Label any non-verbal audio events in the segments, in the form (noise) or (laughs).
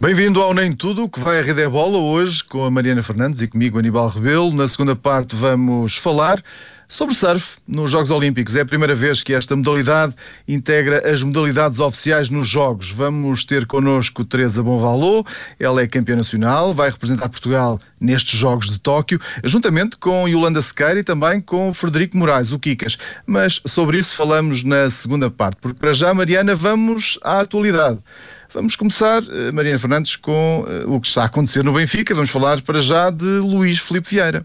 Bem-vindo ao Nem Tudo, que vai a Rede Bola hoje com a Mariana Fernandes e comigo Aníbal Rebelo. Na segunda parte vamos falar sobre surf nos Jogos Olímpicos. É a primeira vez que esta modalidade integra as modalidades oficiais nos Jogos. Vamos ter connosco Teresa Bonvalô, ela é campeã nacional, vai representar Portugal nestes Jogos de Tóquio, juntamente com Yolanda Sequeira e também com Frederico Moraes, o Kikas. Mas sobre isso falamos na segunda parte, porque para já, Mariana, vamos à atualidade. Vamos começar, eh, Mariana Fernandes, com eh, o que está a acontecer no Benfica. Vamos falar para já de Luís Filipe Vieira.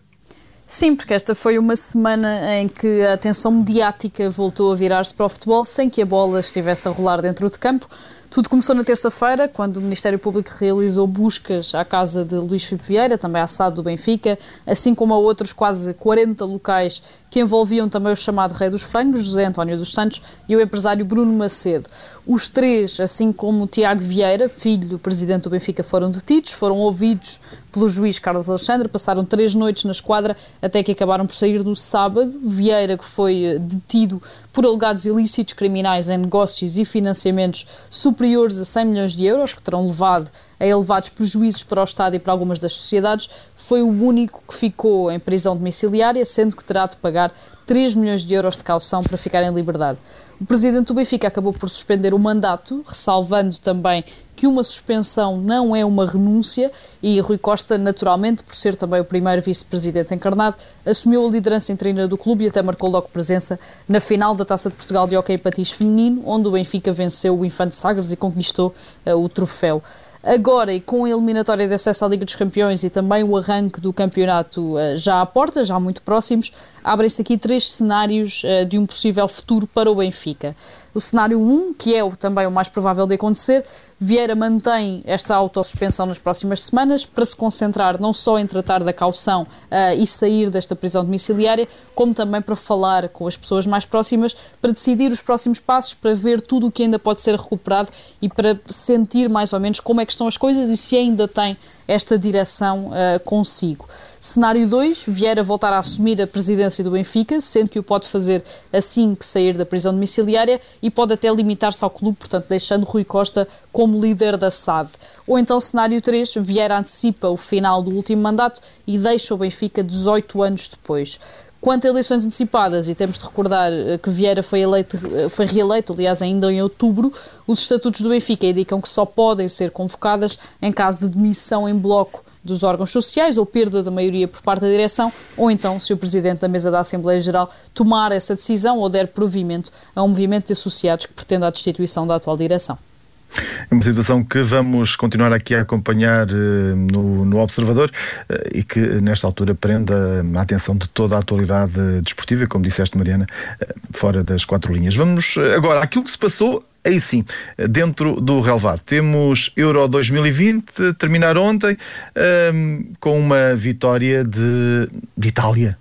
Sim, porque esta foi uma semana em que a atenção mediática voltou a virar-se para o futebol sem que a bola estivesse a rolar dentro de campo. Tudo começou na terça-feira, quando o Ministério Público realizou buscas à casa de Luís Filipe Vieira, também à SAD do Benfica, assim como a outros quase 40 locais que envolviam também o chamado Rei dos Frangos, José António dos Santos, e o empresário Bruno Macedo. Os três, assim como Tiago Vieira, filho do presidente do Benfica, foram detidos, foram ouvidos pelo juiz Carlos Alexandre, passaram três noites na esquadra até que acabaram por sair no sábado. Vieira, que foi eh, detido por alegados ilícitos criminais em negócios e financiamentos superiores a 100 milhões de euros, que terão levado a elevados prejuízos para o Estado e para algumas das sociedades, foi o único que ficou em prisão domiciliária, sendo que terá de pagar 3 milhões de euros de caução para ficar em liberdade. O presidente do Benfica acabou por suspender o mandato, ressalvando também que uma suspensão não é uma renúncia e Rui Costa, naturalmente, por ser também o primeiro vice-presidente encarnado, assumiu a liderança interina do clube e até marcou logo presença na final da Taça de Portugal de Hockey Patins Feminino, onde o Benfica venceu o Infante Sagres e conquistou uh, o troféu. Agora, e com a eliminatória de acesso à Liga dos Campeões e também o arranque do campeonato uh, já à porta, já muito próximos, abrem-se aqui três cenários uh, de um possível futuro para o Benfica. O cenário 1, que é também o mais provável de acontecer, Vieira mantém esta autossuspensão nas próximas semanas para se concentrar não só em tratar da caução uh, e sair desta prisão domiciliária, como também para falar com as pessoas mais próximas, para decidir os próximos passos, para ver tudo o que ainda pode ser recuperado e para sentir mais ou menos como é que estão as coisas e se ainda tem esta direção uh, consigo. Cenário 2, Vieira voltar a assumir a presidência do Benfica, sendo que o pode fazer assim que sair da prisão domiciliária e pode até limitar-se ao clube, portanto, deixando Rui Costa como líder da SAD. Ou então, cenário 3, Vieira antecipa o final do último mandato e deixa o Benfica 18 anos depois. Quanto a eleições antecipadas, e temos de recordar eh, que Vieira foi, eleito, eh, foi reeleito, aliás, ainda em outubro, os estatutos do Benfica indicam que só podem ser convocadas em caso de demissão em bloco dos órgãos sociais ou perda da maioria por parte da direção, ou então se o Presidente da Mesa da Assembleia Geral tomar essa decisão ou der provimento a um movimento de associados que pretenda a destituição da atual direção. É uma situação que vamos continuar aqui a acompanhar uh, no, no, Observador uh, e que, nesta altura, prenda a atenção de toda a atualidade desportiva, como disseste, Mariana, uh, fora das quatro linhas. Vamos agora àquilo que se passou aí sim, dentro do relevado. Temos Euro 2020, terminar ontem, com uma vitória de, de Itália.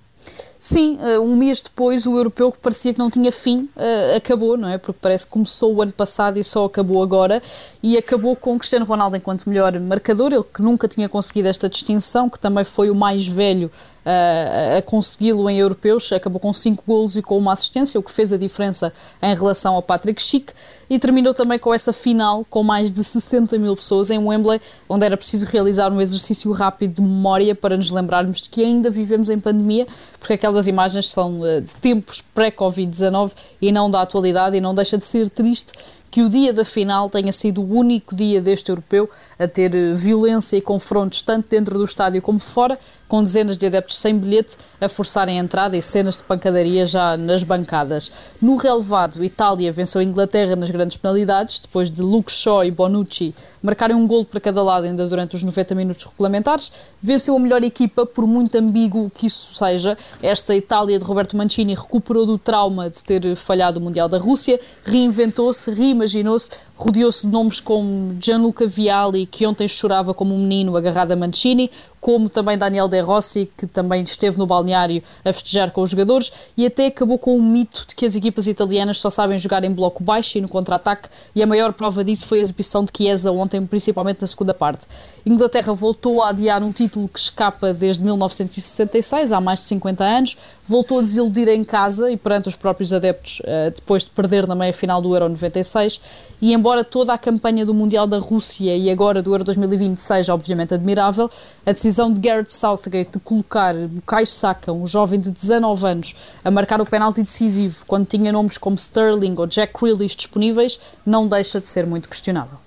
Sim, eh, um mês depois o europeu que parecia que não tinha fim eh, acabou, não é? Porque parece que começou o ano passado e só acabou agora e acabou com Cristiano Ronaldo enquanto melhor marcador, ele que nunca tinha conseguido esta distinção, que também foi o mais velho a, a consegui-lo em europeus, acabou com 5 golos e com uma assistência, o que fez a diferença em relação ao Patrick Schick, e terminou também com essa final com mais de 60 mil pessoas em Wembley, onde era preciso realizar um exercício rápido de memória para nos lembrarmos de que ainda vivemos em pandemia, porque aquelas imagens são eh, de tempos pré-Covid-19 e não da atualidade, e não deixa de ser triste que o dia da final tenha sido o único dia deste europeu a ter eh, violência e confrontos tanto dentro do estádio como fora, com dezenas de adeptos sem bilhete a forçarem a entrada e cenas de pancadaria já nas bancadas. No relevado, Itália venceu a Inglaterra nas grandes penalidades, depois de Luke Shaw e Bonucci marcarem um golo para cada lado ainda durante os 90 minutos regulamentares. Venceu a melhor equipa, por muito ambíguo que isso seja. Esta Itália de Roberto Mancini recuperou do trauma de ter falhado o Mundial da Rússia, reinventou-se, reimaginou-se, rodeou-se de nomes como Gianluca Vialli, que ontem chorava como um menino agarrado a Mancini, como também Daniel De Rossi, que também esteve no balneário a festejar com os jogadores, e até acabou com o mito de que as equipas italianas só sabem jogar em bloco baixo e no contra-ataque, e a maior prova disso foi a exibição de Chiesa ontem, principalmente na segunda parte. Inglaterra voltou a adiar um título que escapa desde 1966, há mais de 50 anos, voltou a desiludir em casa e perante os próprios adeptos eh, depois de perder na meia-final do Euro 96 e embora toda a campanha do Mundial da Rússia e agora do Euro 2020 seja obviamente admirável, a decisão de Gareth Southgate de colocar Bukayo Saka, um jovem de 19 anos, a marcar o penalti decisivo quando tinha nomes como Sterling ou Jack Grealish disponíveis, não deixa de ser muito questionável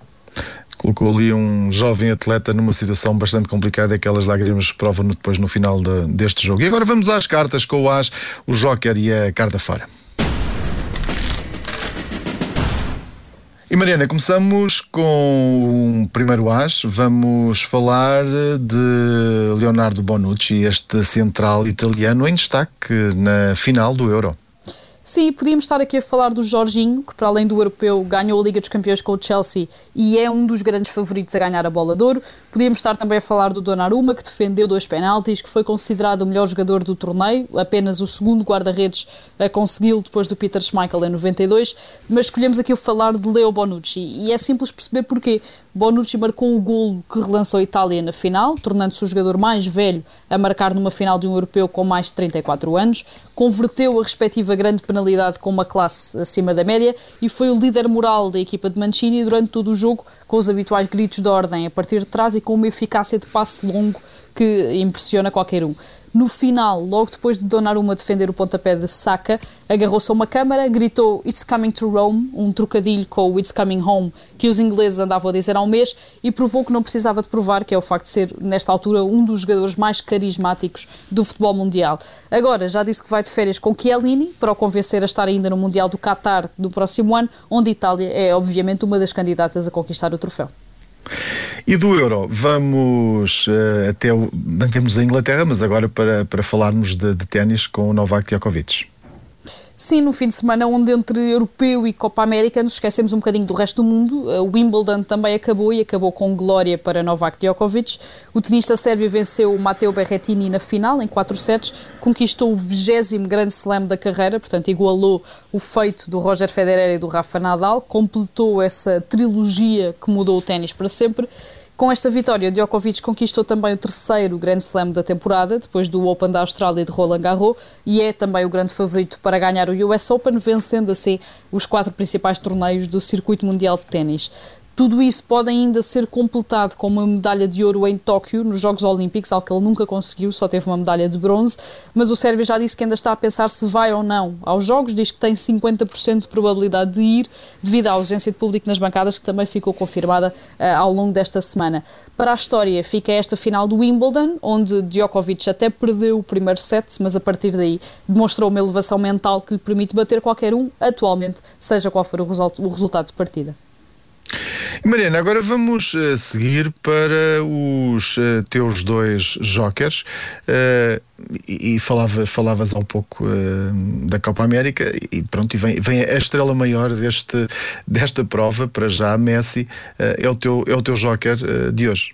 colocou ali um jovem atleta numa situação bastante complicada e aquelas lágrimas provam depois no final de, deste jogo. E agora vamos às cartas com o As, o Joker e a carta fora. E Mariana, começamos com o primeiro as. Vamos falar de Leonardo Bonucci, este central italiano em destaque na final do Euro. Sim, podíamos estar aqui a falar do Jorginho, que para além do europeu ganhou a Liga dos Campeões com o Chelsea e é um dos grandes favoritos a ganhar a bola de ouro. Podíamos estar também a falar do Donnarumma, que defendeu dois penaltis, que foi considerado o melhor jogador do torneio, apenas o segundo guarda-redes a consegui-lo depois do Peter Schmeichel em 92, mas escolhemos aqui o falar de Leo Bonucci e é simples perceber porquê. Bonucci marcou o golo que relançou a Itália na final, tornando-se o jogador mais velho a marcar numa final de um europeu com mais de 34 anos, converteu a respectiva grande penalidade com uma classe acima da média e foi o líder moral da equipa de Mancini durante todo o jogo, com os habituais gritos de ordem a partir de trás e com uma eficácia de passe longo que impressiona qualquer um. No final, logo depois de Donnarumma defender o pontapé de Saka, agarrou-se a uma câmara, gritou It's coming to Rome, um trocadilho com o It's coming home que os ingleses andavam a dizer há um mês e provou que não precisava de provar, que é o facto de ser, nesta altura, um dos jogadores mais carismáticos do futebol mundial. Agora, já disse que vai de férias com Chiellini para o convencer a estar ainda no Mundial do Qatar do próximo ano, onde Itália é, obviamente, uma das candidatas a conquistar o troféu. E do euro, vamos uh, até o. Mantemos a Inglaterra, mas agora para, para falarmos de, de ténis com o Novak Djokovic. Sim, no fim de semana, onde entre europeu e Copa América nos esquecemos um bocadinho do resto do mundo. O Wimbledon também acabou e acabou com glória para Novak Djokovic. O tenista sérvio venceu o Matteo Berrettini na final, em 4 sets, conquistou o 20 grande slam da carreira, portanto, igualou o feito do Roger Federer e do Rafa Nadal, completou essa trilogia que mudou o ténis para sempre com esta vitória, Djokovic conquistou também o terceiro Grand Slam da temporada, depois do Open da Austrália e de Roland Garros, e é também o grande favorito para ganhar o US Open, vencendo assim os quatro principais torneios do circuito mundial de ténis. Tudo isso pode ainda ser completado com uma medalha de ouro em Tóquio, nos Jogos Olímpicos, algo que ele nunca conseguiu, só teve uma medalha de bronze, mas o Sérvia já disse que ainda está a pensar se vai ou não aos Jogos, diz que tem 50% de probabilidade de ir, devido à ausência de público nas bancadas, que também ficou confirmada uh, ao longo desta semana. Para a história, fica esta final do Wimbledon, onde Djokovic até perdeu o primeiro set, mas a partir daí demonstrou uma elevação mental que lhe permite bater qualquer um, atualmente, seja qual for o, o resultado de partida. Mariana, agora vamos uh, seguir para os uh, teus dois jokers uh, e, e falava, falavas há um pouco da Copa América e pronto, e vem, vem a estrela maior deste, desta prova para já, Messi, é, o teu, é o teu joker de hoje.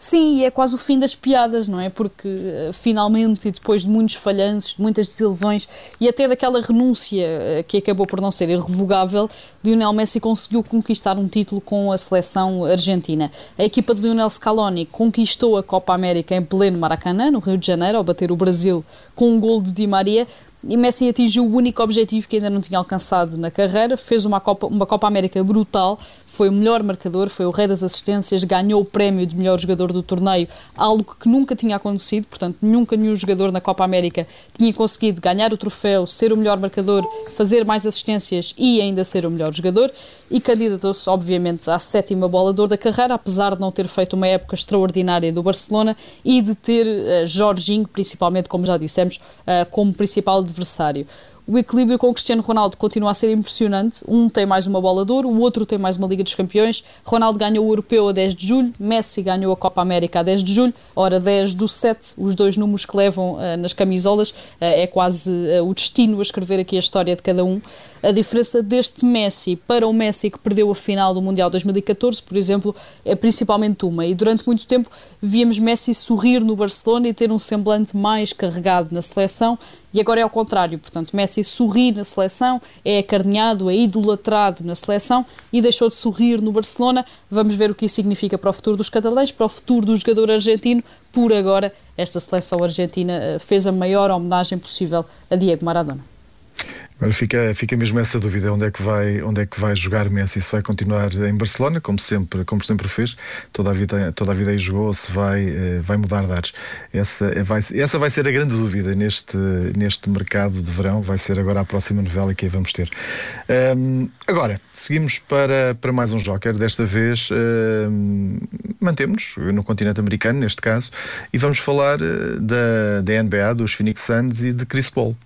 Sim, e é quase o fim das piadas, não é? Porque uh, finalmente, e depois de muitos falhanços, de muitas desilusões e até daquela renúncia uh, que acabou por não ser irrevogável, Lionel Messi conseguiu conquistar um título com a seleção argentina. A equipa de Lionel Scaloni conquistou a Copa América em pleno Maracanã, no Rio de Janeiro, ao bater o Brasil com um gol de Di Maria e Messi atingiu o único objetivo que ainda não tinha alcançado na carreira, fez uma Copa, uma Copa América brutal, foi o melhor marcador, foi o rei das assistências, ganhou o prémio de melhor jogador do torneio, algo que nunca tinha acontecido, portanto, nunca nenhum jogador na Copa América tinha conseguido ganhar o troféu, ser o melhor marcador, fazer mais assistências e ainda ser o melhor jogador, e candidatou-se, obviamente, à sétima bola da carreira, apesar de não ter feito uma época extraordinária do Barcelona e de ter uh, Jorginho, principalmente, como já dissemos, uh, como principal adversário. o equilíbrio com o Cristiano Ronaldo continua a ser impressionante. Um tem mais uma bola de ouro, o outro tem mais uma Liga dos Campeões. Ronaldo ganhou o Europeu a 10 de julho, Messi ganhou a Copa América a 10 de julho, ora 10 do 7, os dois números que levam uh, nas camisolas, uh, é quase uh, o destino a escrever aqui a história de cada um. A diferença deste Messi para o Messi que perdeu a final do Mundial 2014, por exemplo, é principalmente uma. E durante muito tempo víamos Messi sorrir no Barcelona e ter um semblante mais carregado na seleção e agora é ao contrário, portanto, Messi sorri na seleção, é acarinhado, é idolatrado na seleção e deixou de sorrir no Barcelona. Vamos ver o que isso significa para o futuro dos catalães, para o futuro do jogador argentino. Por agora, esta seleção argentina eh, fez a maior homenagem possível a Diego Maradona. Agora fica, fica mesmo essa dúvida, onde é, que vai, onde é que vai jogar Messi, se vai continuar em Barcelona, como sempre, como sempre fez, toda a vida, toda a vida aí jogou, ou se vai, eh, vai mudar de ares. Essa é, vai, essa vai ser a grande dúvida neste, neste mercado de verão, vai ser agora a próxima novela que aí vamos ter. Um, agora, seguimos para, para mais um Joker, desta vez um, mantemos no continente americano, neste caso, e vamos falar eh, da, da NBA, dos Phoenix Suns e de Chris Paul.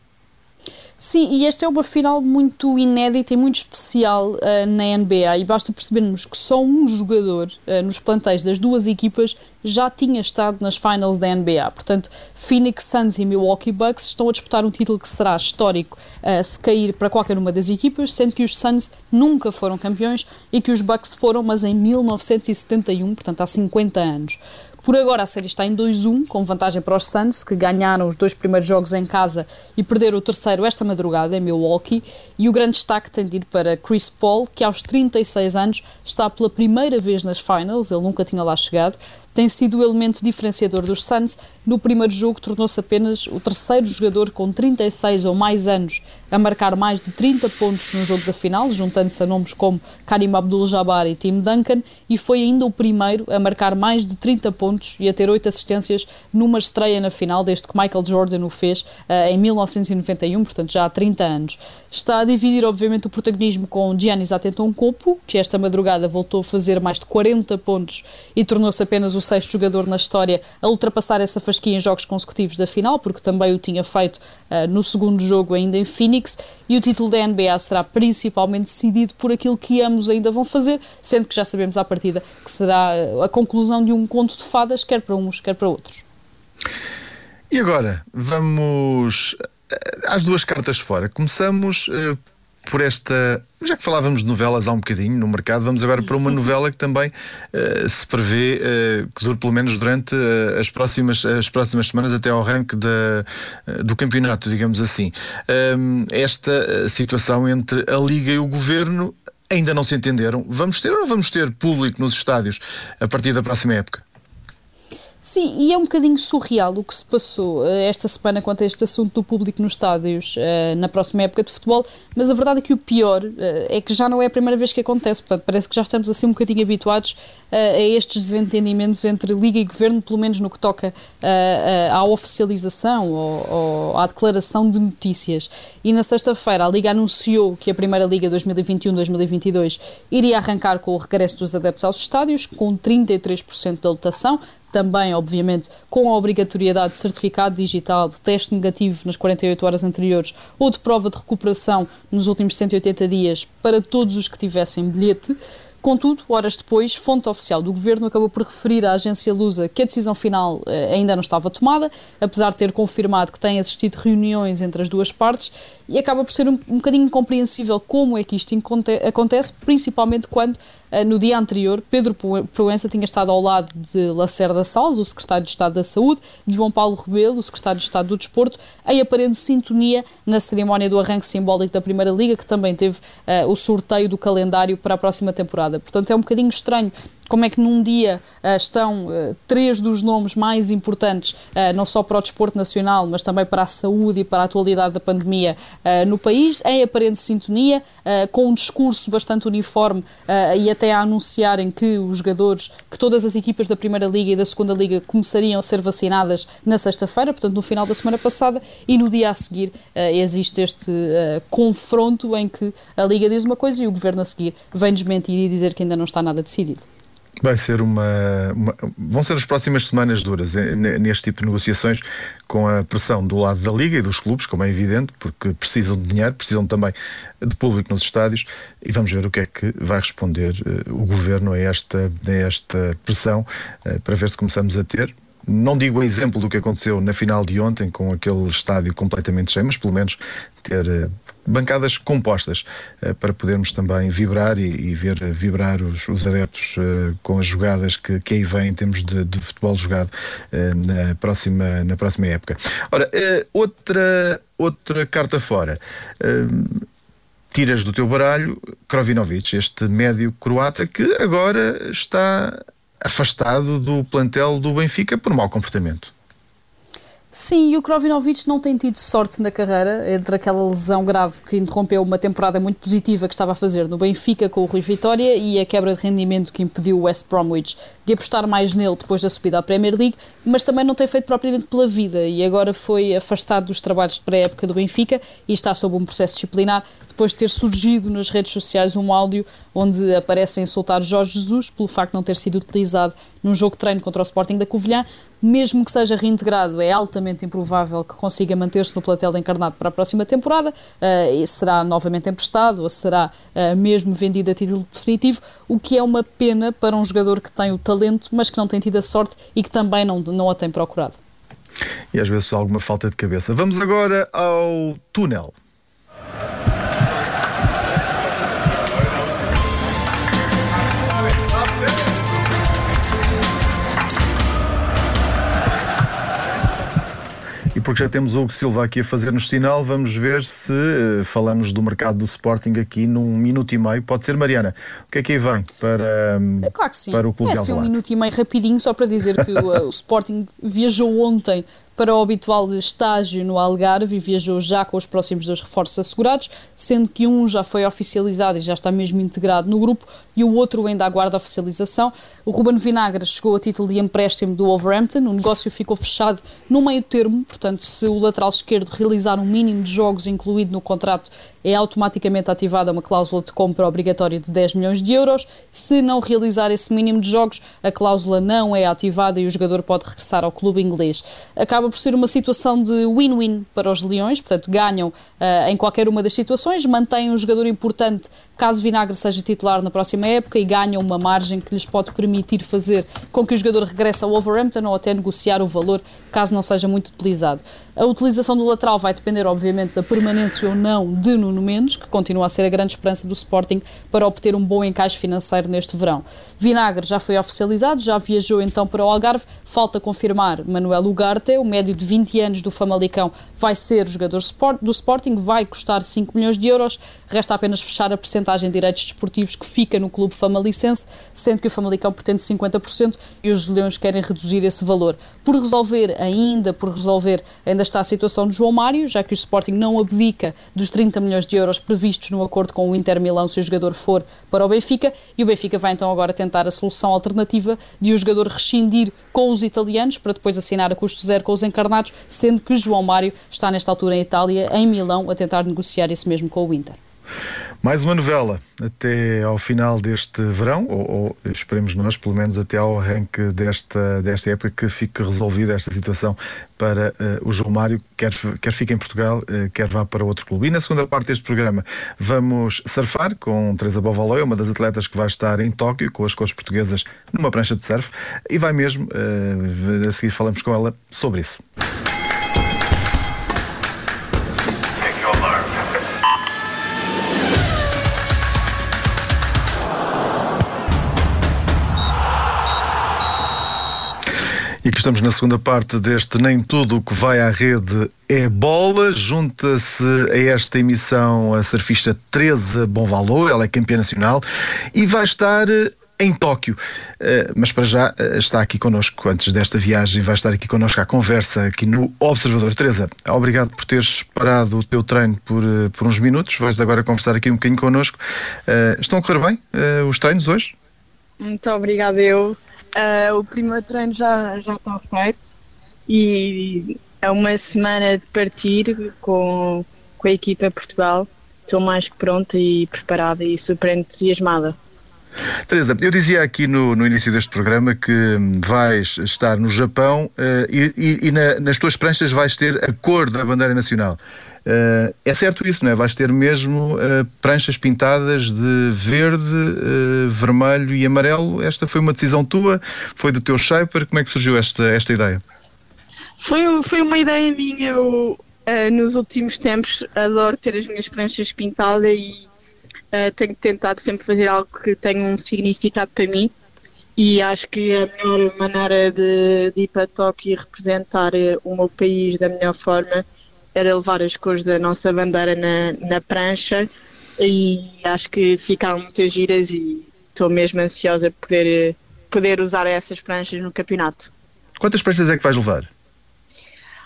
Sim, e esta é uma final muito inédita e muito especial uh, na NBA e basta percebermos que só um jogador uh, nos plantéis das duas equipas já tinha estado nas finals da NBA. Portanto, Phoenix Suns e Milwaukee Bucks estão a disputar um título que será histórico uh, se cair para qualquer uma das equipas, sendo que os Suns nunca foram campeões e que os Bucks foram, mas em 1971, portanto há 50 anos. Por agora a série está em 2-1, com vantagem para os Suns, que ganharam os dois primeiros jogos em casa e perderam o terceiro esta madrugada em Milwaukee. E o grande destaque tem de ir para Chris Paul, que aos 36 anos está pela primeira vez nas finals, ele nunca tinha lá chegado, tem sido o elemento diferenciador dos Suns. No primeiro jogo, tornou-se apenas o terceiro jogador com 36 ou mais anos a marcar mais de 30 pontos no jogo da final, juntando-se a nomes como Karim Abdul-Jabbar e Tim Duncan, e foi ainda o primeiro a marcar mais de 30 pontos e a ter 8 assistências numa estreia na final, desde que Michael Jordan o fez uh, em 1991, portanto já há 30 anos. Está a dividir, obviamente, o protagonismo com Giannis Antetokounmpo, que esta madrugada voltou a fazer mais de 40 pontos e tornou-se apenas o sexto jogador na história a ultrapassar essa fasquia em jogos consecutivos da final, porque também o tinha feito uh, no segundo jogo ainda em Phoenix, e o título da NBA será principalmente decidido por aquilo que ambos ainda vão fazer, sendo que já sabemos à partida que será a conclusão de um conto de fadas, quer para uns, quer para outros. E agora, vamos eh, às duas cartas fora. Começamos por esta. Já que falávamos de novelas há um bocadinho no mercado, vamos agora para uma novela que também uh, se prevê uh, que dure pelo menos durante uh, as, próximas, as próximas semanas até ao arranque da, do campeonato, digamos assim. Um, esta situação entre a Liga e o Governo ainda não se entenderam. Vamos ter ou não vamos ter público nos estádios a partir da próxima época? Sim, e é um bocadinho surreal o que se passou eh, esta semana quanto a este assunto do público nos estádios uh, na próxima época de futebol, mas a verdade é que o pior uh, é que já não é a primeira vez que acontece, portanto parece que já estamos assim um bocadinho habituados uh, a estes desentendimentos entre Liga e Governo, pelo menos no que toca à oficialização ou, ou, à declaração de notícias. E na sexta-feira a Liga anunciou que a Primeira Liga 2021-2022 iria arrancar com o regresso dos adeptos aos estádios, com 33% da lotação, também, obviamente, com a obrigatoriedade de certificado digital, de teste negativo nas 48 horas anteriores ou de prova de recuperação nos últimos 180 dias para todos os que tivessem bilhete. Contudo, horas depois, fonte oficial do governo acabou por referir à agência Lusa que a decisão final eh, ainda não estava tomada, apesar de ter confirmado que tem assistido reuniões entre as duas partes, e acaba por ser um, um bocadinho incompreensível como é que isto acontece, principalmente quando no dia anterior, Pedro Proença tinha estado ao lado de Lacerda Salles, o secretário de Estado da Saúde, de João Paulo Rebelo, o secretário de Estado do Desporto, em aparente sintonia na cerimónia do arranque simbólico da Primeira Liga, que também teve uh, o sorteio do calendário para a próxima temporada. Portanto, é um bocadinho estranho como é que num dia uh, estão uh, três dos nomes mais importantes, uh, não só para o desporto nacional, mas também para a saúde e para a atualidade da pandemia no país, em aparente sintonia, com um discurso bastante uniforme e até a anunciarem que os jogadores, que todas as equipas da Primeira Liga e da Segunda Liga começariam a ser vacinadas na sexta-feira, portanto no final da semana passada, e no dia a seguir existe este confronto em que a Liga diz uma coisa e o Governo a seguir vem desmentir e dizer que ainda não está nada decidido. Vai ser uma, uma, Vão ser as próximas semanas duras eh, neste tipo de negociações, com a pressão do lado da Liga e dos clubes, como é evidente, porque precisam de dinheiro, precisam também de público nos estádios, e vamos ver o que é que vai responder uh, o governo a esta, a esta pressão, uh, para ver se começamos a ter. Não digo o exemplo do que aconteceu na final de ontem, com aquele estádio completamente cheio, mas pelo menos ter uh, bancadas compostas uh, para podermos também vibrar e, e ver uh, vibrar os, os adeptos com as jogadas que, que aí vêm em termos de, de futebol jogado na, próxima, na próxima época. Ora, outra, outra carta fora tiras do teu baralho Krovinovic, este médio croata que agora está afastado do plantel do Benfica por mau comportamento. Sim, e o Krovinovic não tem tido sorte na carreira, entre aquela lesão grave que interrompeu uma temporada muito positiva que estava a fazer no Benfica com o Rui Vitória e a quebra de rendimento que impediu o West Bromwich de apostar mais nele depois da subida à Premier League, mas também não tem feito propriamente pela vida e agora foi afastado dos trabalhos de pré-época do Benfica e está sob um processo disciplinar depois de ter surgido nas redes sociais um áudio onde aparece a Jorge Jesus pelo facto de não ter sido utilizado num jogo de treino contra o Sporting da Covilhã, mesmo que seja reintegrado, é altamente improvável que consiga manter-se no plantel encarnado para a próxima temporada, uh, será novamente emprestado ou será uh, mesmo vendido a título definitivo, o que é uma pena para um jogador que tem o talento, mas que não tem tido a sorte e que também não, não a tem procurado. E às vezes alguma falta de cabeça. Vamos agora ao túnel. Porque já temos o Hugo Silva aqui a fazer-nos sinal, vamos ver se uh, falamos do mercado do Sporting aqui num minuto e meio. Pode ser, Mariana. O que é que aí vem para, um, claro para o Clube é, de Alvalade? um minuto e meio rapidinho, só para dizer que o, o Sporting viajou ontem para o habitual estágio no Algarve viajou já com os próximos dois reforços assegurados, sendo que um já foi oficializado e já está mesmo integrado no grupo e o outro ainda aguarda oficialização. O Ruben Vinagre chegou a título de empréstimo do Wolverhampton, o negócio ficou fechado no meio termo, portanto, se o lateral esquerdo realizar um mínimo de jogos incluído no contrato, é automaticamente ativada uma cláusula de compra obrigatória de 10 milhões de euros. Se não realizar esse mínimo de jogos, a cláusula não é ativada e o jogador pode regressar ao clube inglês. Acaba por ser uma situação de win-win para os Leões, portanto, ganham uh, em qualquer uma das situações, mantêm um jogador importante caso Vinagre seja titular na próxima época e ganham uma margem que lhes pode permitir fazer com que o jogador regresse ao Wolverhampton ou até negociar o valor caso não seja muito utilizado. A utilização do lateral vai depender, obviamente, da permanência ou não de Nuno Mendes, que continua a ser a grande esperança do Sporting para obter um bom encaixe financeiro neste verão. Vinagre já foi oficializado, já viajou então para o Algarve, falta confirmar Manuel Ugarte, o médio de 20 anos do Famalicão, vai ser jogador do Sporting, vai custar 5 milhões de euros, resta apenas fechar a percentagem de direitos desportivos que fica no clube famalicense, sendo que o Famalicão pretende 50% e os Leões querem reduzir esse valor. Por resolver, ainda por resolver, ainda está a situação de João Mário, já que o Sporting não abdica dos 30 milhões de euros previstos no acordo com o Inter Milão se o jogador for para o Benfica, e o Benfica vai então agora tentar a solução alternativa de o jogador rescindir com os italianos para depois assinar a custo zero com os encarnados, sendo que João Mário está nesta altura em Itália, em Milão, a tentar negociar isso mesmo com o Inter. Mais uma novela até ao final deste verão, ou, ou, esperemos nós, pelo menos até ao arranque desta, desta época, que fique resolvida esta situação para uh, o João Mário, quer, quer fique em Portugal, uh, quer vá para outro clube. E na segunda parte deste programa vamos surfar com Teresa Bovaloy, uma das atletas que vai estar em Tóquio com as cores portuguesas numa prancha de surf, e vai mesmo, uh, a seguir falamos com ela sobre isso. Estamos na segunda parte deste Nem Tudo o que vai à rede é bola. Junta-se a esta emissão a surfista Teresa Bonvalor, ela é campeã nacional e vai estar eh, em Tóquio. Eh, mas para já eh, está aqui connosco, antes desta viagem, vai estar aqui connosco à conversa aqui no Observador. Teresa, obrigado por teres parado o teu treino por, por uns minutos. Vais agora conversar aqui um bocadinho connosco. Estão a correr bem os treinos hoje? Muito obrigada eu. Uh, o primeiro treino já, já está feito e é uma semana de partir com, com a equipa Portugal. Estou mais que pronta e preparada e super entusiasmada. Teresa, eu dizia aqui no, no início deste programa que vais estar no Japão uh, e, e, e na, nas tuas pranchas vais ter a cor da bandeira nacional. Uh, é certo isso, não é? Vais ter mesmo uh, pranchas pintadas de verde, vermelho e amarelo. Esta foi uma decisão tua? Foi do teu shaper? Como é que surgiu esta, esta ideia? Foi, foi uma ideia minha. Eu, nos últimos tempos, adoro ter as minhas pranchas pintadas e Uh, tenho tentado sempre fazer algo que tenha um significado para mim e acho que a melhor maneira de, de ir para Tóquio e representar o meu país da melhor forma era levar as cores da nossa bandeira na, na prancha e acho que ficaram muitas giras e estou mesmo ansiosa por poder, eh, poder usar essas pranchas no campeonato. Quantas pranchas é que vais levar?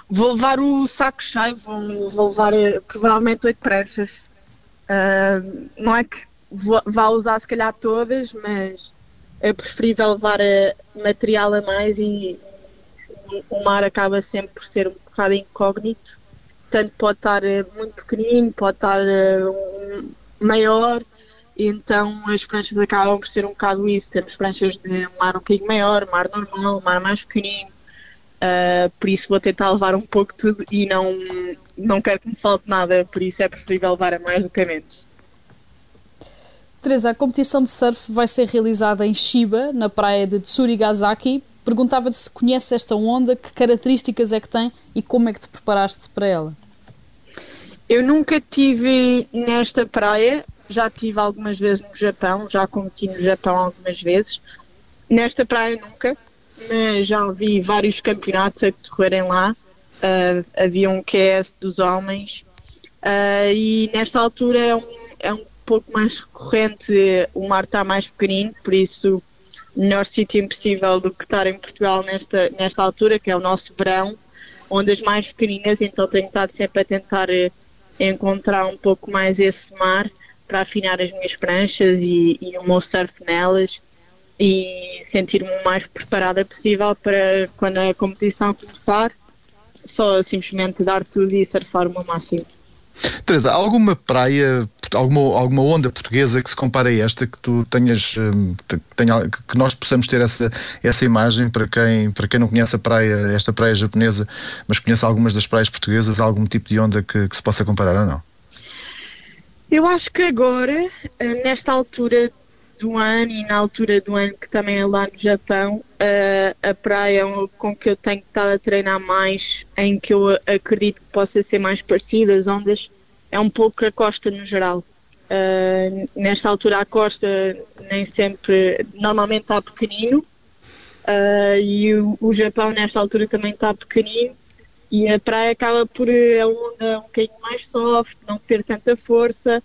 Vou levar o saco cheio, vou, vou levar provavelmente oito pranchas. Uh, não é que vá usar se calhar todas, mas é preferível levar material a mais e o mar acaba sempre por ser um bocado incógnito. Tanto pode estar eh, muito pequenino, pode estar uh, maior, então as pranchas acabam por ser um bocado isso. Temos pranchas de mar um bocadinho maior, mar normal, mar mais pequenino. Uh, por isso vou tentar levar um pouco tudo e não, não quero que me falte nada, por isso é preferível levar a mais do que a menos. Teresa, a competição de surf vai ser realizada em Shiba, na praia de Tsurigasaki. Perguntava-te se conheces esta onda, que características é que tem e como é que te preparaste para ela? Eu nunca tive nesta praia, já tive algumas vezes no Japão, já competi no Japão algumas vezes. Nesta praia nunca, mas já vi vários campeonatos a decorrerem lá. Uh, havia um QS dos homens uh, e nesta altura é um, é um pouco mais recorrente, o mar está mais pequenino, por isso melhor sítio impossível do que estar em Portugal nesta, nesta altura, que é o nosso verão, onde as mais pequeninas, então tenho estado sempre a tentar uh, encontrar um pouco mais esse mar para afinar as minhas pranchas e, e o meu surf nelas e sentir-me o mais preparada possível para quando a competição começar, só simplesmente dar tudo e surfar o meu máximo. Teresa, alguma praia, alguma, alguma onda portuguesa que se compare a esta, que tu tenhas, hum, tenha, que nós possamos ter essa, essa imagem para quem, para quem não conhece a praia, esta praia japonesa, mas conhece algumas das praias portuguesas, algum tipo de onda que, que se possa comparar ou não? Eu acho que agora, eh, nesta altura do ano e na altura do ano que também é lá no Japão, uh, a praia com que eu tenho estado a treinar mais, em que eu acredito que possa ser mais parecida, as ondas, é um pouco a costa no geral. Uh, nesta altura a costa nem sempre, normalmente está pequenino uh, e o, o, Japão nesta altura também está pequenino e a praia acaba por a onda um bocadinho mais soft, não ter tanta força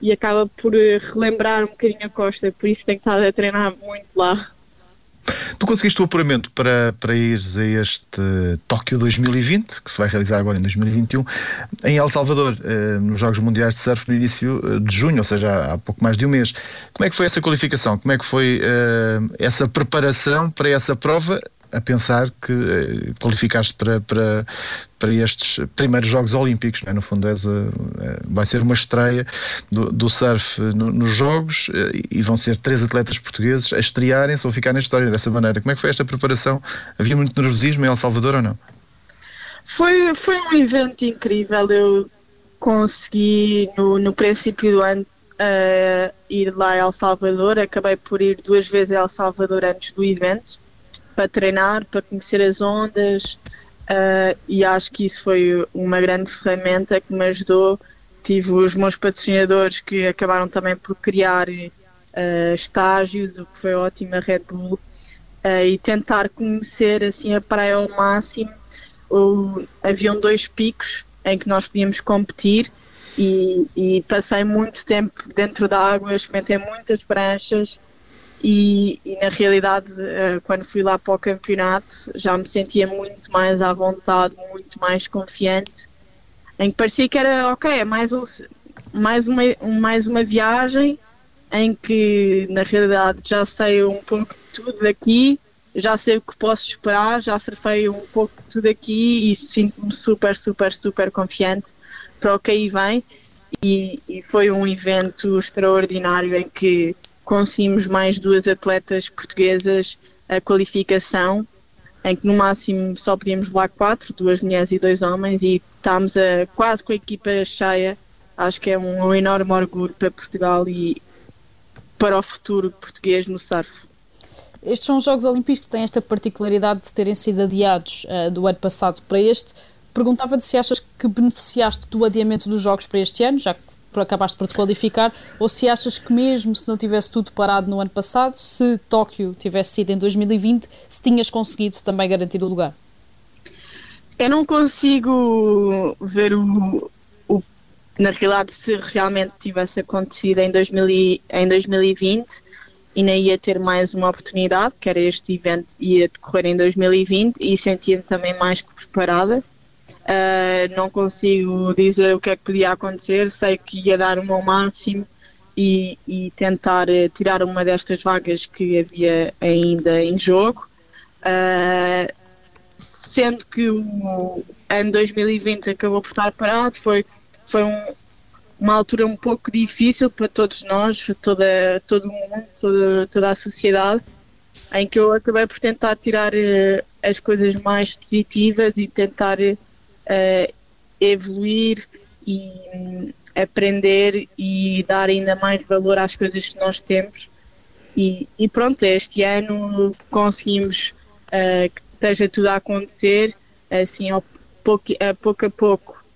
e acaba por eh, relembrar um bocadinho a Costa, por isso tenho estado a treinar muito lá. Tu conseguiste o apuramento para, para ires a este Tóquio 2020, que se vai realizar agora em 2021, em El Salvador, eh, nos Jogos Mundiais de Surf no início eh, de junho, ou seja, há pouco mais de um mês. Como é que foi essa qualificação? Como é que foi essa preparação para essa prova a pensar que eh, qualificaste para, para, para estes primeiros Jogos Olímpicos. É? No fundo, és, eh, vai ser uma estreia do, do surf no, nos Jogos eh, e vão ser três atletas portugueses a estrearem-se ou ficar na história dessa maneira. Como é que foi esta preparação? Havia muito nervosismo em El Salvador ou não? Foi, foi um evento incrível. Eu consegui, no, no princípio do ano, uh, ir lá a El Salvador. Acabei por ir duas vezes a El Salvador antes do evento para treinar, para conhecer as ondas uh, e acho que isso foi uma grande ferramenta que me ajudou. Tive os meus patrocinadores que acabaram também por criar uh, estágios, o que foi ótimo a Red Bull, uh, e tentar conhecer assim a praia ao máximo. O, haviam dois picos em que nós podíamos competir e, e passei muito tempo dentro da água, experimentei muitas pranchas e, e, na realidade, uh, quando fui lá para o campeonato, já me sentia muito mais à vontade, muito mais confiante, em que parecia que era ok, é mais, um, mais, uma, mais uma viagem em que na realidade já sei um pouco de tudo daqui, já sei o que posso esperar, já surfei um pouco de tudo aqui e sinto-me super, super, super confiante para o que aí vem. E, e foi um evento extraordinário em que conseguimos mais duas atletas portuguesas a qualificação, em que no máximo só podíamos levar quatro, duas mulheres e dois homens, e estamos a, quase com a equipa cheia. Acho que é um, um enorme orgulho para Portugal e para o futuro português no surf. Estes são os Jogos Olímpicos que têm esta particularidade de terem sido adiados uh, do ano passado para este. Perguntava-te se achas que beneficiaste do adiamento dos Jogos para este ano, já que acabaste por te qualificar, ou se achas que mesmo se não tivesse tudo parado no ano passado, se Tóquio tivesse sido em 2020, se tinhas conseguido também garantir o lugar? Eu não consigo ver o, o na realidade se realmente tivesse acontecido em, 2000, em 2020 e nem ia ter mais uma oportunidade, que era este evento ia decorrer em 2020 e sentia-me também mais preparada Uh, não consigo dizer o que é que podia acontecer, sei que ia dar o meu máximo e, e tentar uh, tirar uma destas vagas que havia ainda em jogo. Uh, sendo que o ano 2020 acabou por estar parado, foi, foi um, uma altura um pouco difícil para todos nós, toda, todo o mundo, toda, toda a sociedade, em que eu acabei por tentar tirar as coisas mais positivas e tentar uh, evoluir e um, aprender e dar ainda mais valor às coisas que nós temos. E, e pronto, este ano conseguimos uh, que esteja tudo a acontecer, assim, ao pouco, a pouco a pouco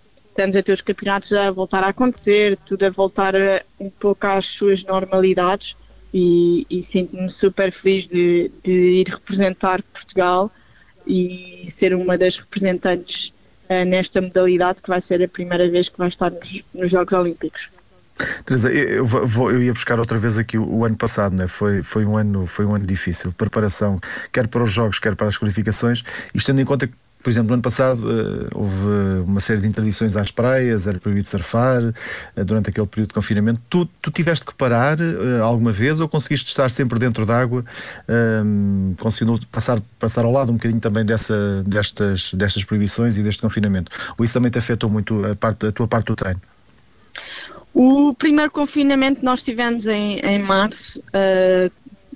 estamos a ter os campeonatos a voltar a acontecer, tudo a voltar a, um pouco às suas normalidades e, e sinto-me super feliz de, de, ir representar Portugal e ser uma das representantes uh, nesta modalidade, que vai ser a primeira vez que vai estar nos, nos Jogos Olímpicos. Teresa, eu, vou, eu, ia buscar outra vez aqui o, o, ano passado, né? foi, foi, um ano, foi um ano difícil, preparação, quer para os jogos, quer para as qualificações, e tendo em conta que por exemplo, no ano passado uh, houve uma série de interdições às praias, era proibido surfar uh, durante aquele período de confinamento. Tu, tu tiveste que parar uh, alguma vez ou conseguiste estar sempre dentro d'água? Uh, conseguiu passar, passar ao lado um bocadinho também dessa, destas, destas proibições e deste confinamento? Ou isso também te afetou muito a, parte, a tua parte do treino? O primeiro confinamento nós tivemos em, em março.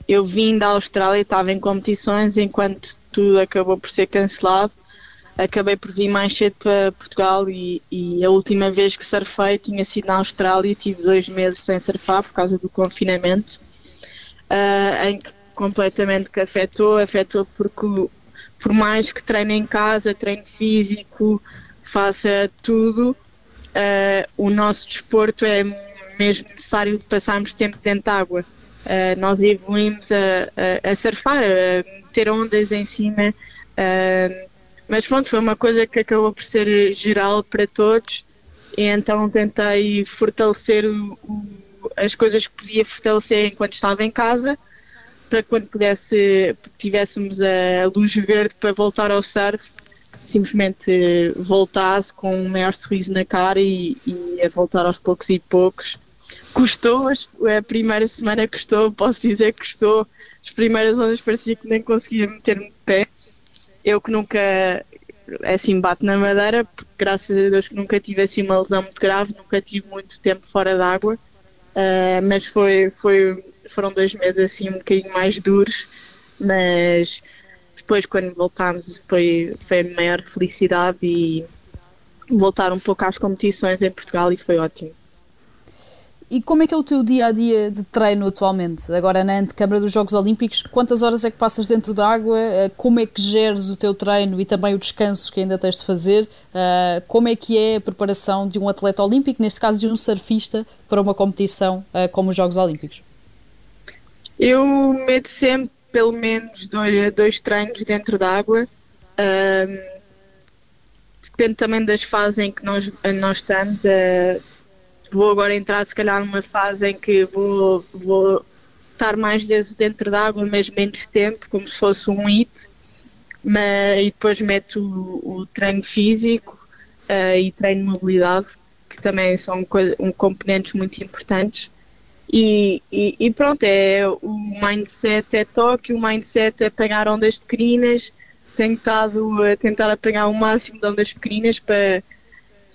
eu vim da Austrália, estava em competições enquanto tudo acabou por ser cancelado acabei por vir mais cedo para Portugal e, e, a última vez que surfei tinha sido na Austrália e tive dois meses sem surfar por causa do confinamento, uh, em que completamente que afetou, afetou porque por mais que treine em casa, treino físico, faça tudo, uh, o nosso desporto é mesmo necessário passarmos tempo dentro de água. Uh, nós evoluímos a, a, a surfar, a ter ondas em cima, uh, mas pronto, foi uma coisa que acabou por ser geral para todos e então tentei fortalecer o, o, as coisas que podia fortalecer enquanto estava em casa para quando pudesse, tivéssemos a luz verde para voltar ao surf, simplesmente voltasse com um maior sorriso na cara e, e a voltar aos poucos e poucos. Custou, a primeira semana custou, posso dizer que custou. As primeiras ondas parecia que nem conseguia meter-me de pé eu que nunca assim bato na madeira, porque graças a Deus que nunca tive assim uma lesão muito grave, nunca tive muito tempo fora d'água, uh, mas foi, foi, foram dois meses assim um bocadinho mais duros, mas depois quando voltámos foi, foi a maior felicidade e voltar um pouco às competições em Portugal e foi ótimo. E como é que é o teu dia a dia de treino atualmente? Agora na antecâmara dos Jogos Olímpicos, quantas horas é que passas dentro da água? Eh, como é que geres o teu treino e também o descanso que ainda tens de fazer? Eh, como é que é a preparação de um atleta olímpico, neste caso de um surfista, para uma competição eh, como os Jogos Olímpicos? Eu meto sempre pelo menos dois, dois treinos dentro da água. depende também das fases em que nós, nós estamos vou agora entrar se calhar numa fase em que vou, vou estar mais dentro d'água, mas menos tempo, como se fosse um hit, mas, e depois meto o, o treino físico uh, e treino de mobilidade, que também são um, componentes muito importantes. E, e, e, pronto, é, o mindset é toque, o mindset é pegar ondas pequeninas, tenho estado a tentar apanhar o máximo de ondas pequeninas para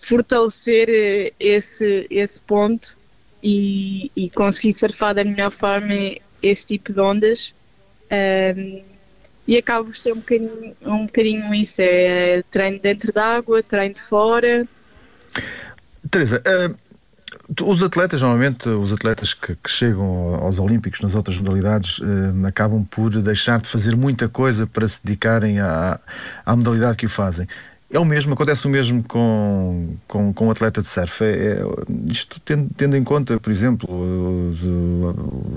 fortalecer eh, esse, esse ponto e, e conseguir surfar da melhor forma esse tipo de ondas. Um, e acaba por ser um bocadinho, um bocadinho isso: é treino dentro d'água, treino fora. Teresa, uh, os atletas, normalmente, os atletas que, que, chegam aos Olímpicos nas outras modalidades uh, acabam por deixar de fazer muita coisa para se dedicarem à, à modalidade que o fazem. É o mesmo, acontece o mesmo com, com, com o atleta de surf. É, é, isto tendo, tendo, em conta, por exemplo, os,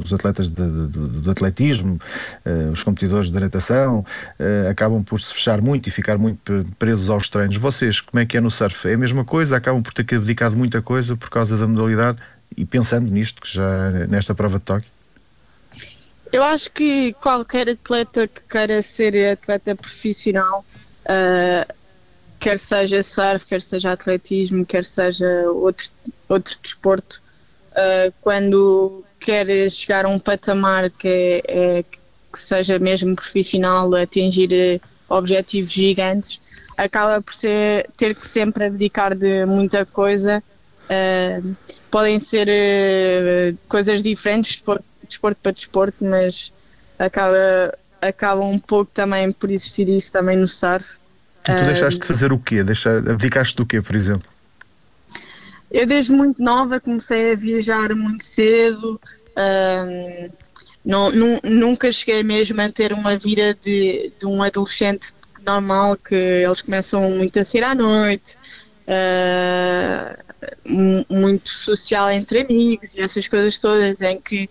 os atletas de, de, de atletismo, uh, os competidores de natação, uh, acabam por se fechar muito e ficar muito presos aos treinos. Vocês, como é que é no surf? É a mesma coisa? Acabam por ter dedicado muita coisa por causa da modalidade? E pensando nisto, que já nesta prova de toque? Eu acho que qualquer atleta que queira ser atleta profissional uh, quer seja surf, quer seja atletismo, quer seja outro, outro desporto, uh, quando quer chegar a um patamar que, é, é, que seja mesmo profissional, atingir eh, objetivos gigantes, acaba por ser, ter que sempre abdicar de muita coisa. Uh, podem ser uh, coisas diferentes, desporto, desporto para desporto, mas acaba, acaba um pouco também por existir isso também no surf. E tu deixaste de fazer o quê? Abdicaste do quê, por exemplo? Eu desde muito nova comecei a viajar muito cedo. Um, não, nunca cheguei mesmo a ter uma vida de, de, um adolescente normal que eles começam muito a sair à noite, uh, muito social entre amigos e essas coisas todas, em que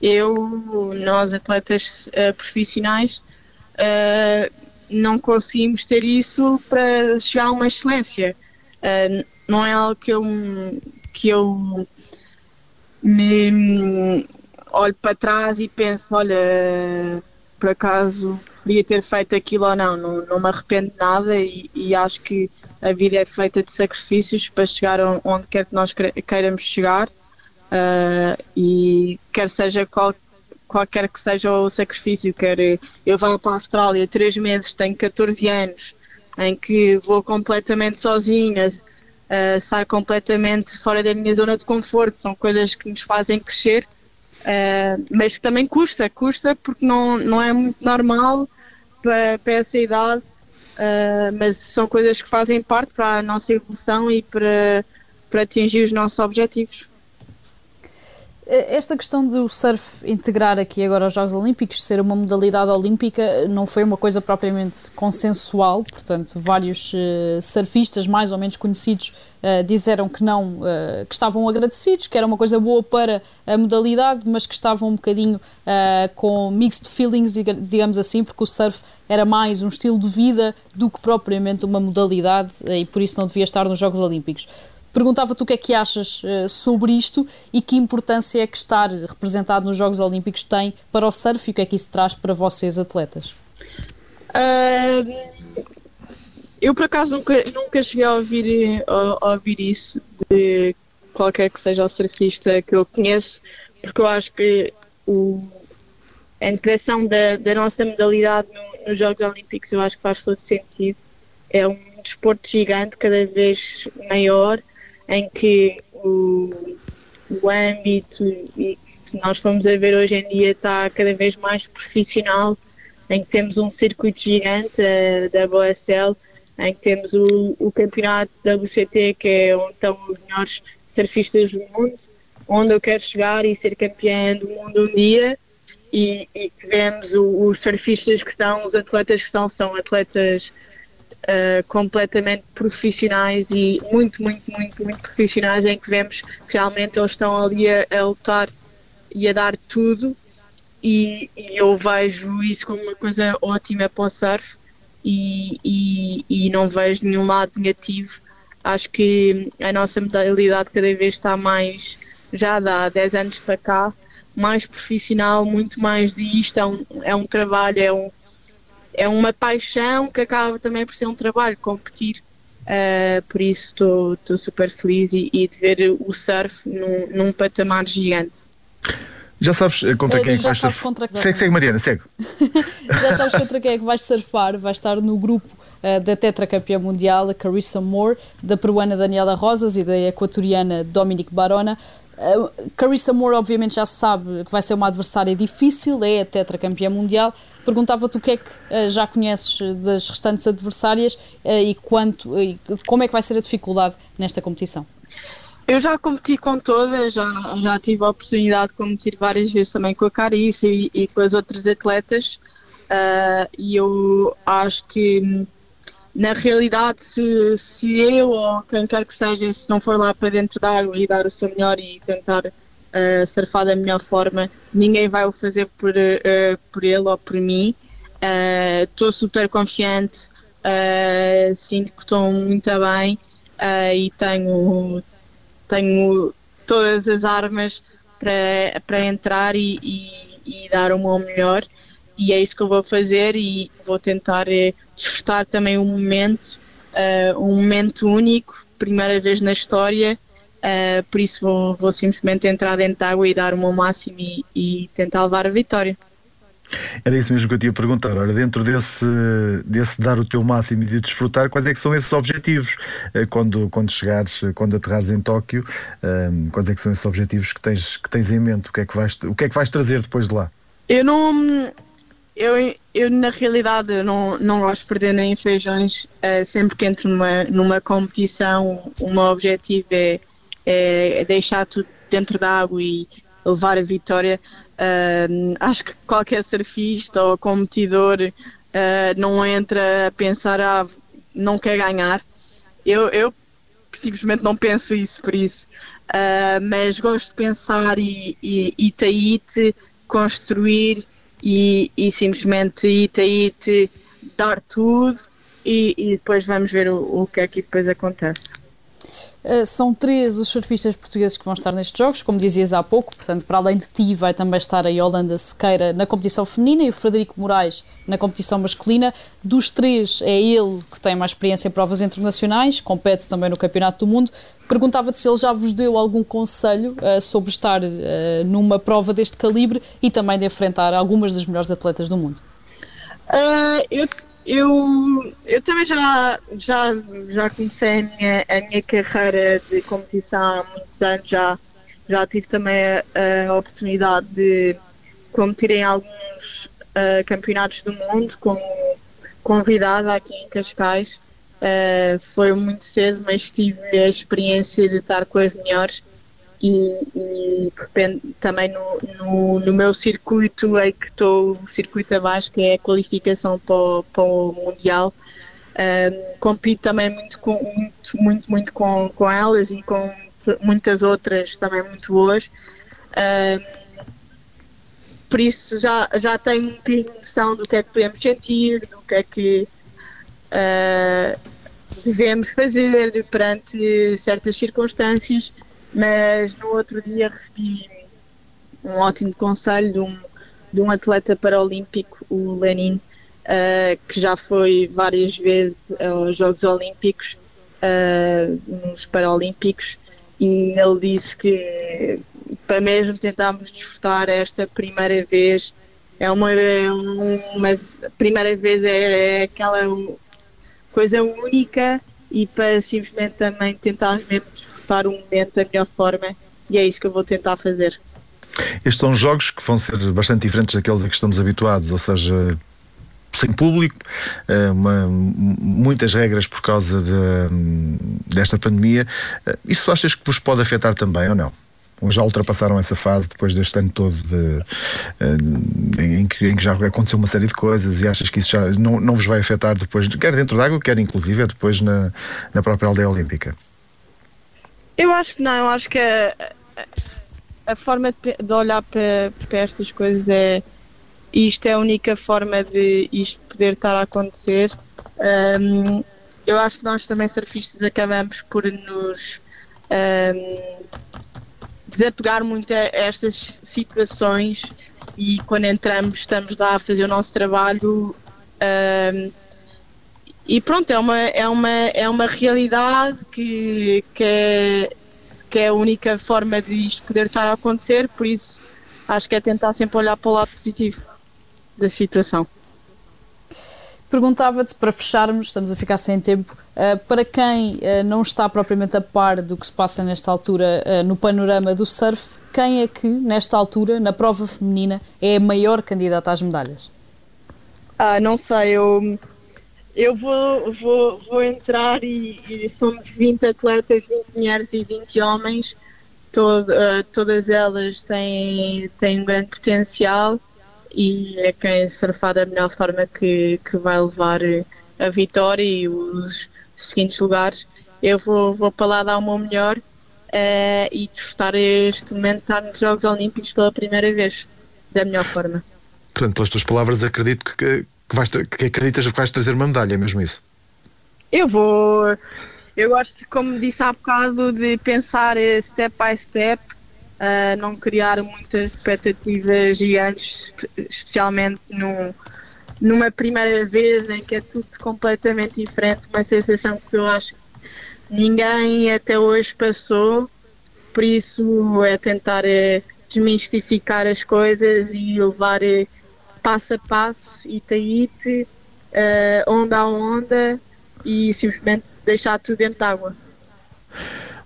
eu, nós atletas uh, profissionais, uh, não conseguimos ter isso para chegar a uma excelência. Uh, não é algo que eu, que eu me olho para trás e penso, olha, por acaso podia ter feito aquilo ou não, não, não me arrependo de nada e, e, acho que a vida é feita de sacrifícios para chegar onde quer que nós queiramos chegar uh, e quer seja qual, qualquer que seja o sacrifício, quer eu vá para a Austrália três meses, tenho 14 anos, em que vou completamente sozinha, uh, saio completamente fora da minha zona de conforto, são coisas que nos fazem crescer, uh, mas também custa, custa porque não, não é muito normal para, para essa idade, uh, mas são coisas que fazem parte para a nossa evolução e para, para atingir os nossos objetivos. Eh, esta questão do surf integrar aqui agora os Jogos Olímpicos, ser uma modalidade olímpica, não foi uma coisa propriamente consensual, portanto, vários uh, surfistas mais ou menos conhecidos uh, disseram que não, uh, que estavam agradecidos, que era uma coisa boa para a modalidade, mas que estavam um bocadinho com mixed feelings, digamos assim, porque o surf era mais um estilo de vida do que propriamente uma modalidade e por isso não devia estar nos Jogos Olímpicos. Perguntava-te o que é que achas uh, sobre isto e que importância é que estar representado nos Jogos Olímpicos tem para o surf e o que é que isso traz para vocês, atletas? Uh, eu, por acaso, nunca, nunca cheguei a ouvir, a, a ouvir isso de qualquer que seja o surfista que eu conheço, porque eu acho que o, a integração da, da nossa modalidade no, nos Jogos Olímpicos eu acho que faz todo sentido. É um desporto gigante, cada vez maior, em que o, o âmbito, e se nós formos a ver hoje em dia, está cada vez mais profissional, em que temos um circuito gigante da WSL, em que temos o, o campeonato WCT, que é onde estão os melhores surfistas do mundo, onde eu quero chegar e ser campeã do mundo um dia. E, e vemos o, os surfistas que estão, os atletas que estão, são atletas uh, completamente profissionais e muito, muito, muito, muito profissionais em que vemos que realmente eles estão ali a, a lutar e a dar tudo e, e, eu vejo isso como uma coisa ótima para o surf e, e, e não vejo nenhum lado negativo. Acho que a nossa modalidade cada vez está mais, já há 10 anos para cá, mais profissional, muito mais disto, é um, é um trabalho, é um, é uma paixão que acaba também por ser um trabalho, competir. Uh, por isso estou super feliz e, e, de ver o surf num, num patamar gigante. Já sabes eh, contra quem é que vais surfar? Segue, segue, Mariana, segue. (laughs) já sabes contra quem é que vais surfar. Vais estar no grupo uh, da tetracampeã mundial, a Carissa Moore, da peruana Daniela Rosas e da equatoriana Dominique Barona. Uh, Carissa Moore, obviamente, já se sabe que vai ser uma adversária difícil, é a tetracampeã mundial. Perguntava-te o que é que uh, já conheces das restantes adversárias uh, e quanto, como é que vai ser a dificuldade nesta competição? Eu já competi com todas, já, já tive a oportunidade de competir várias vezes também com a Carissa e, e com as outras atletas. e eu acho que na realidade, se, se eu ou quem quer que seja, se não for lá para dentro da água e dar o seu melhor e tentar uh, surfar da melhor forma, ninguém vai o fazer por, uh, por ele ou por mim. Estou uh, super confiante, uh, sinto que estou muito bem e tenho, tenho todas as armas para, para entrar e, e, e dar o meu melhor e é isso que eu vou fazer e vou tentar desfrutar também um momento, um momento único, primeira vez na história, uh, por isso vou, vou, simplesmente entrar dentro da água e dar o meu máximo e, e, tentar levar a vitória. Era isso mesmo que eu te ia perguntar. Ora, dentro desse, desse dar o teu máximo e de desfrutar, quais é que são esses objetivos quando, quando chegares, quando aterrares em Tóquio? Quais é que são esses objetivos que tens, que tens em mente? O que, é que vais, o que é que vais trazer depois de lá? Eu não eu, eu na realidade não, não gosto de perder nem feijões. Uh, sempre que entro numa, numa competição, o meu objetivo é, é deixar tudo dentro da água e levar a vitória. Uh, acho que qualquer surfista ou competidor uh, não entra a pensar, ah, não quer ganhar. Eu, eu simplesmente não penso isso por isso. Uh, mas gosto de pensar e, e, e taíte, construir e, e simplesmente ir te dar tudo e, e, depois vamos ver o, o que é que depois acontece. Uh, são três os surfistas portugueses que vão estar nestes jogos, como dizias há pouco, portanto, para além de ti, vai também estar a Yolanda Sequeira na competição feminina e o Frederico Moraes na competição masculina. Dos três, é ele que tem mais experiência em provas internacionais, compete também no Campeonato do Mundo. Perguntava-te se ele já vos deu algum conselho uh, sobre estar uh, numa prova deste calibre e também de enfrentar algumas das melhores atletas do mundo. eu eu, eu também já, já, já comecei a minha, a minha carreira de competição há muitos anos, já, já tive também a, a oportunidade de competir em alguns uh, campeonatos do mundo como convidada aqui em Cascais. Uh, foi muito cedo, mas tive a experiência de estar com as melhores e, e também no, no, no, meu circuito é que estou o circuito abaixo, que é a qualificação para o, para o Mundial. Um, compito também muito, com, muito, muito, muito com, com elas e com muitas outras também muito boas. Um, por isso já, já tenho um pouquinho de noção do que é que podemos sentir, do que é que uh, devemos fazer perante certas circunstâncias mas no outro dia recebi um ótimo conselho de um, de um atleta paralímpico, o Lenin, uh, que já foi várias vezes aos Jogos Olímpicos, uh, nos Paralímpicos, e ele disse que para mesmo tentarmos desfrutar esta primeira vez, é uma, é uma primeira vez é, é aquela coisa única e para simplesmente também tentar mesmo desfrutar o momento da melhor forma e é isso que eu vou tentar fazer. Estes são jogos que vão ser bastante diferentes daqueles a que estamos habituados, ou seja, sem público, eh, uma, muitas regras por causa de, desta pandemia. Eh, isso achas que vos pode afetar também ou não? Já ultrapassaram essa fase depois deste ano todo de, eh, em, que, em, que, já aconteceu uma série de coisas e achas que isso já não, não vos vai afetar depois, quer dentro d'água, quer inclusive depois na, na própria aldeia olímpica? Eu acho que não, eu acho que a, a forma de olhar para, para estas coisas é isto é a única forma de isto poder estar a acontecer. Um, eu acho que nós também surfistas acabamos por nos um, desapegar muito a estas situações e quando entramos estamos lá a fazer o nosso trabalho um, e pronto, é uma, é uma, é uma realidade que, que, é, que é a única forma de isto poder estar a acontecer, por isso acho que é tentar sempre olhar para o lado positivo da situação. Perguntava-te, para fecharmos, estamos a ficar sem tempo, uh, para quem uh, não está propriamente a par do que se passa nesta altura uh, no panorama do surf, quem é que, nesta altura, na prova feminina, é a maior candidata às medalhas? Ah, não sei, eu, eu vou, vou, vou entrar e, e somos 20 atletas, 20 mulheres e 20 homens, Todo, todas elas têm, têm um grande potencial e é quem surfar da melhor forma que, que vai levar a vitória e os seguintes lugares. Eu vou, vou para lá dar o meu melhor uh, e testar este momento estar nos Jogos Olímpicos pela primeira vez, da melhor forma. Portanto, pelas tuas palavras, acredito que, que, vais, que acreditas que vais trazer uma medalha, é mesmo isso? Eu vou. Eu gosto, como disse há bocado, de pensar step by step uh, não criar muitas expectativas gigantes, especialmente numa primeira vez em que é tudo completamente diferente, uma sensação que eu acho que ninguém até hoje passou, por isso é tentar é, desmistificar as coisas e levar é, passo a passo, itaíte, uh, onda a onda e simplesmente deixar tudo dentro de água.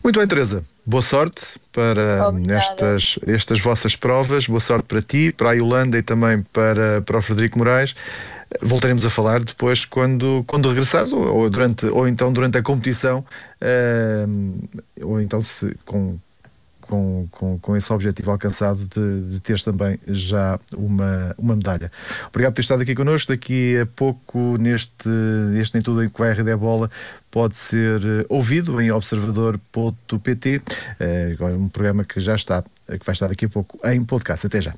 Muito bem, Teresa. Boa sorte para estas, estas vossas provas, boa sorte para ti, para a Yolanda e também para, para o Frederico Moraes. Voltaremos a falar depois quando, quando regressares, ou, ou durante, ou então durante a competição, uh, ou então se, com, com, com, com esse objetivo alcançado de, de teres também já uma, uma medalha. Obrigado por ter estado aqui connosco. Daqui a pouco, neste, neste Nem Tudo em que vai a Bola, pode ser eh, ouvido em observador.pt, é um programa que já está, que vai estar daqui a pouco em podcast. Até já.